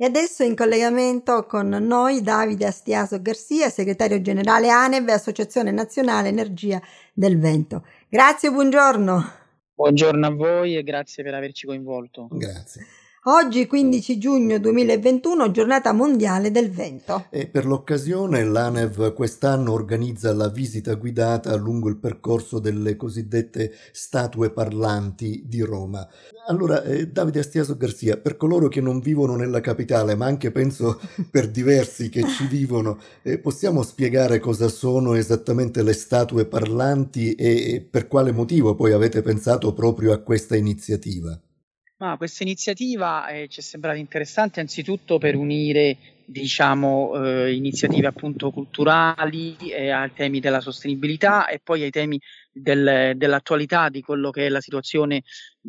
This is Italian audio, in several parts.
E adesso in collegamento con noi Davide Astiaso Garcia, segretario generale ANEV, Associazione Nazionale Energia del Vento. Grazie, buongiorno. Buongiorno a voi e grazie per averci coinvolto. Grazie. Oggi 15 giugno 2021, giornata mondiale del vento. E per l'occasione l'ANEV quest'anno organizza la visita guidata lungo il percorso delle cosiddette statue parlanti di Roma. Allora, eh, Davide Astiaso Garcia, per coloro che non vivono nella capitale, ma anche penso per diversi che ci vivono, eh, possiamo spiegare cosa sono esattamente le statue parlanti e per quale motivo poi avete pensato proprio a questa iniziativa? Ma questa iniziativa eh, ci è sembrata interessante anzitutto per unire diciamo, eh, iniziative appunto culturali eh, ai temi della sostenibilità e poi ai temi del, dell'attualità di quello che è la situazione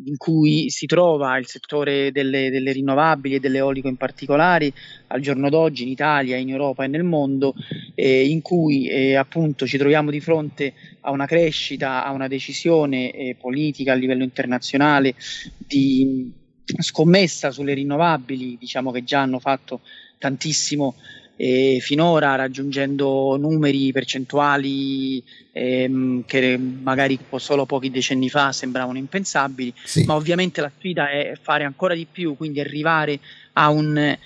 in cui si trova il settore delle, delle rinnovabili e dell'eolico in particolare al giorno d'oggi in Italia, in Europa e nel mondo, eh, in cui eh, appunto ci troviamo di fronte a una crescita, a una decisione eh, politica a livello internazionale di scommessa sulle rinnovabili, diciamo che già hanno fatto tantissimo eh, finora raggiungendo numeri percentuali ehm, che magari solo pochi decenni fa sembravano impensabili, sì. ma ovviamente la sfida è fare ancora di più, quindi arrivare a un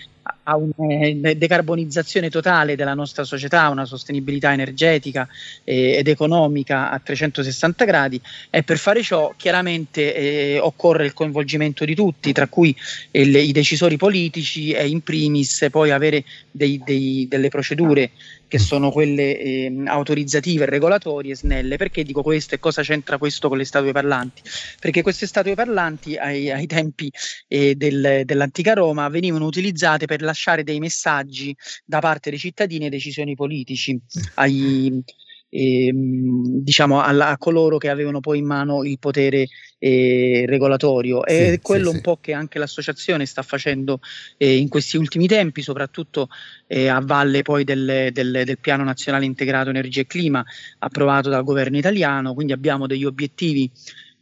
a una eh, decarbonizzazione totale della nostra società, una sostenibilità energetica eh, ed economica a 360 gradi e per fare ciò chiaramente eh, occorre il coinvolgimento di tutti, tra cui il, i decisori politici e in primis poi avere dei, dei, delle procedure che sono quelle eh, autorizzative regolatorie snelle. Perché dico questo e cosa c'entra questo con le statue parlanti? Perché queste statue parlanti ai, ai tempi eh, del, dell'antica Roma venivano utilizzate per lasciare dei messaggi da parte dei cittadini e decisioni politici ai, eh, diciamo alla, a coloro che avevano poi in mano il potere eh, regolatorio. E sì, quello sì, un po' che anche l'associazione sta facendo eh, in questi ultimi tempi soprattutto eh, a valle poi del, del, del, piano nazionale integrato energia e clima approvato dal governo italiano. Quindi abbiamo degli obiettivi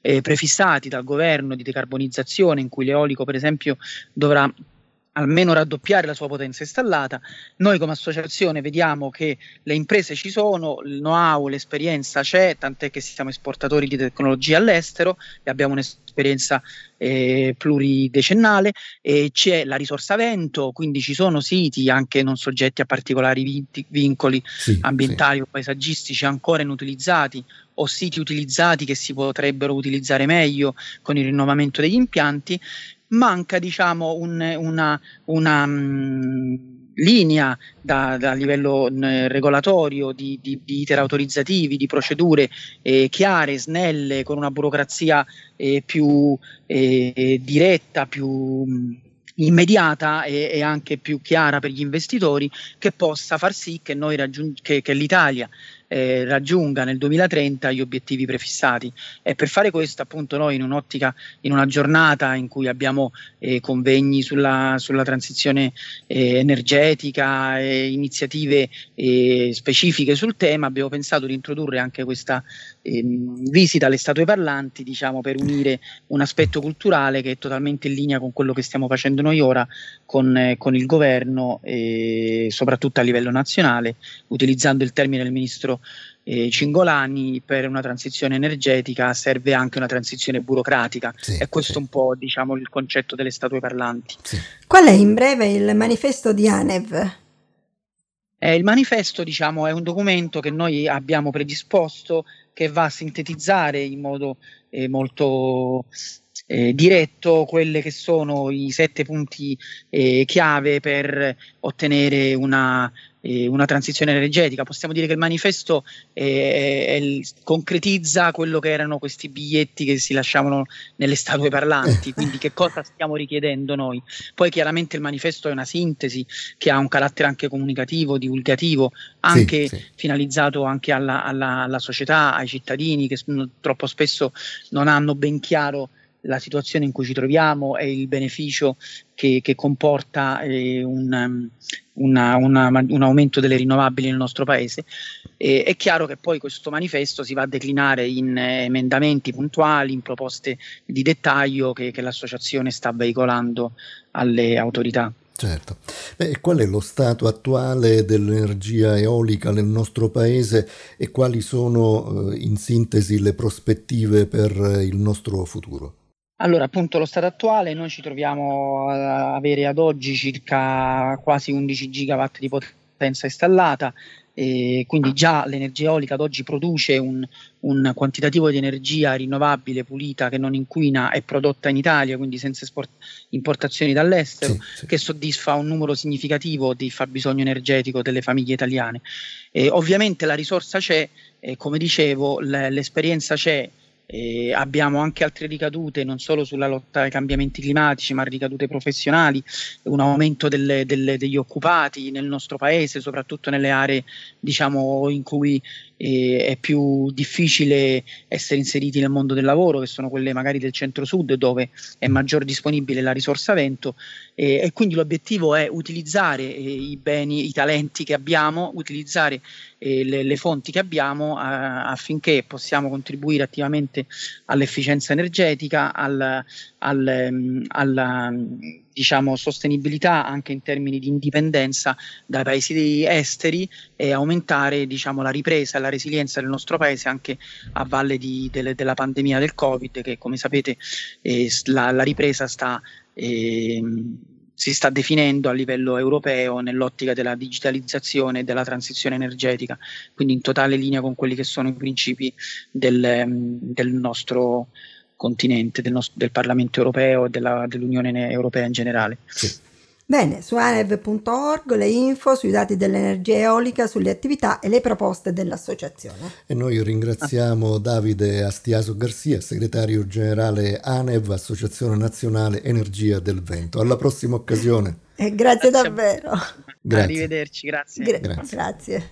eh, prefissati dal governo di decarbonizzazione in cui l'eolico per esempio dovrà almeno raddoppiare la sua potenza installata. Noi come associazione vediamo che le imprese ci sono, il know-how, l'esperienza c'è, tant'è che siamo esportatori di tecnologia all'estero e abbiamo un'esperienza eh, pluridecennale e c'è la risorsa vento, quindi ci sono siti anche non soggetti a particolari vinti, vincoli sì, ambientali sì. o paesaggistici ancora inutilizzati o siti utilizzati che si potrebbero utilizzare meglio con il rinnovamento degli impianti manca diciamo un, una, una um, linea da, da livello mh, regolatorio di, di, di, iter autorizzativi, di procedure eh, chiare, snelle, con una burocrazia eh, più eh, diretta, più mh, immediata e, e, anche più chiara per gli investitori che possa far sì che, raggiung- che, che l'Italia eh, raggiunga nel 2030 gli obiettivi prefissati. E per fare questo, appunto, noi in un'ottica, in una giornata in cui abbiamo eh, convegni sulla, sulla transizione eh, energetica e iniziative eh, specifiche sul tema, abbiamo pensato di introdurre anche questa ehm, visita alle statue parlanti, diciamo, per unire un aspetto culturale che è totalmente in linea con quello che stiamo facendo noi ora con, eh, con il governo, e soprattutto a livello nazionale, utilizzando il termine del ministro eh, Cingolani per una transizione energetica serve anche una transizione burocratica sì, e questo è sì. un po' diciamo il concetto delle statue parlanti. Sì. Qual è in breve il manifesto di ANEV? Eh, il manifesto diciamo, è un documento che noi abbiamo predisposto che va a sintetizzare in modo eh, molto eh, diretto quelli che sono i sette punti eh, chiave per ottenere una, eh, una, transizione energetica. Possiamo dire che il manifesto eh, concretizza quello che erano questi biglietti che si lasciavano nelle statue parlanti, quindi che cosa stiamo richiedendo noi. Poi chiaramente il manifesto è una sintesi che ha un carattere anche comunicativo, divulgativo, anche sì, sì. finalizzato anche alla, alla, alla società, ai cittadini che troppo spesso non hanno ben chiaro la situazione in cui ci troviamo e il beneficio che, che comporta eh, un, um, una, una, un, aumento delle rinnovabili nel nostro paese. E, è chiaro che poi questo manifesto si va a declinare in eh, emendamenti puntuali, in proposte di dettaglio che, che l'associazione sta veicolando alle autorità. Certo. Beh, qual è lo stato attuale dell'energia eolica nel nostro paese e quali sono eh, in sintesi le prospettive per il nostro futuro? Allora, appunto, lo stato attuale, noi ci troviamo a avere ad oggi circa quasi 11 gigawatt di potenza installata, e quindi già l'energia eolica ad oggi produce un, un, quantitativo di energia rinnovabile, pulita, che non inquina, è prodotta in Italia, quindi senza esport- importazioni dall'estero, sì, sì. che soddisfa un numero significativo di fabbisogno energetico delle famiglie italiane. E ovviamente la risorsa c'è, e come dicevo, l- l'esperienza c'è, eh, abbiamo anche altre ricadute non solo sulla lotta ai cambiamenti climatici, ma ricadute professionali, un aumento delle, delle, degli occupati nel nostro paese, soprattutto nelle aree diciamo, in cui eh, è più difficile essere inseriti nel mondo del lavoro, che sono quelle magari del centro-sud dove è maggior disponibile la risorsa vento. Eh, e quindi l'obiettivo è utilizzare eh, i beni, i talenti che abbiamo, utilizzare eh, le, le, fonti che abbiamo affinché possiamo contribuire attivamente all'efficienza energetica, al, al, um, alla diciamo, sostenibilità anche in termini di indipendenza dai paesi esteri e aumentare diciamo, la ripresa e la resilienza del nostro paese anche a valle di, delle, della pandemia del Covid che come sapete eh, la, la, ripresa sta, eh, si sta definendo a livello europeo nell'ottica della digitalizzazione e della transizione energetica, quindi in totale linea con quelli che sono i principi del, del nostro continente, del, nostro, del Parlamento europeo e della, dell'Unione Europea in generale. Sì. Bene, su anev.org le info sui dati dell'energia eolica, sulle attività e le proposte dell'associazione. E noi ringraziamo Davide Astiaso Garcia, segretario generale ANEV, Associazione Nazionale Energia del Vento. Alla prossima occasione. Eh, grazie, grazie davvero. Grazie. Arrivederci, grazie. Gra- grazie. grazie.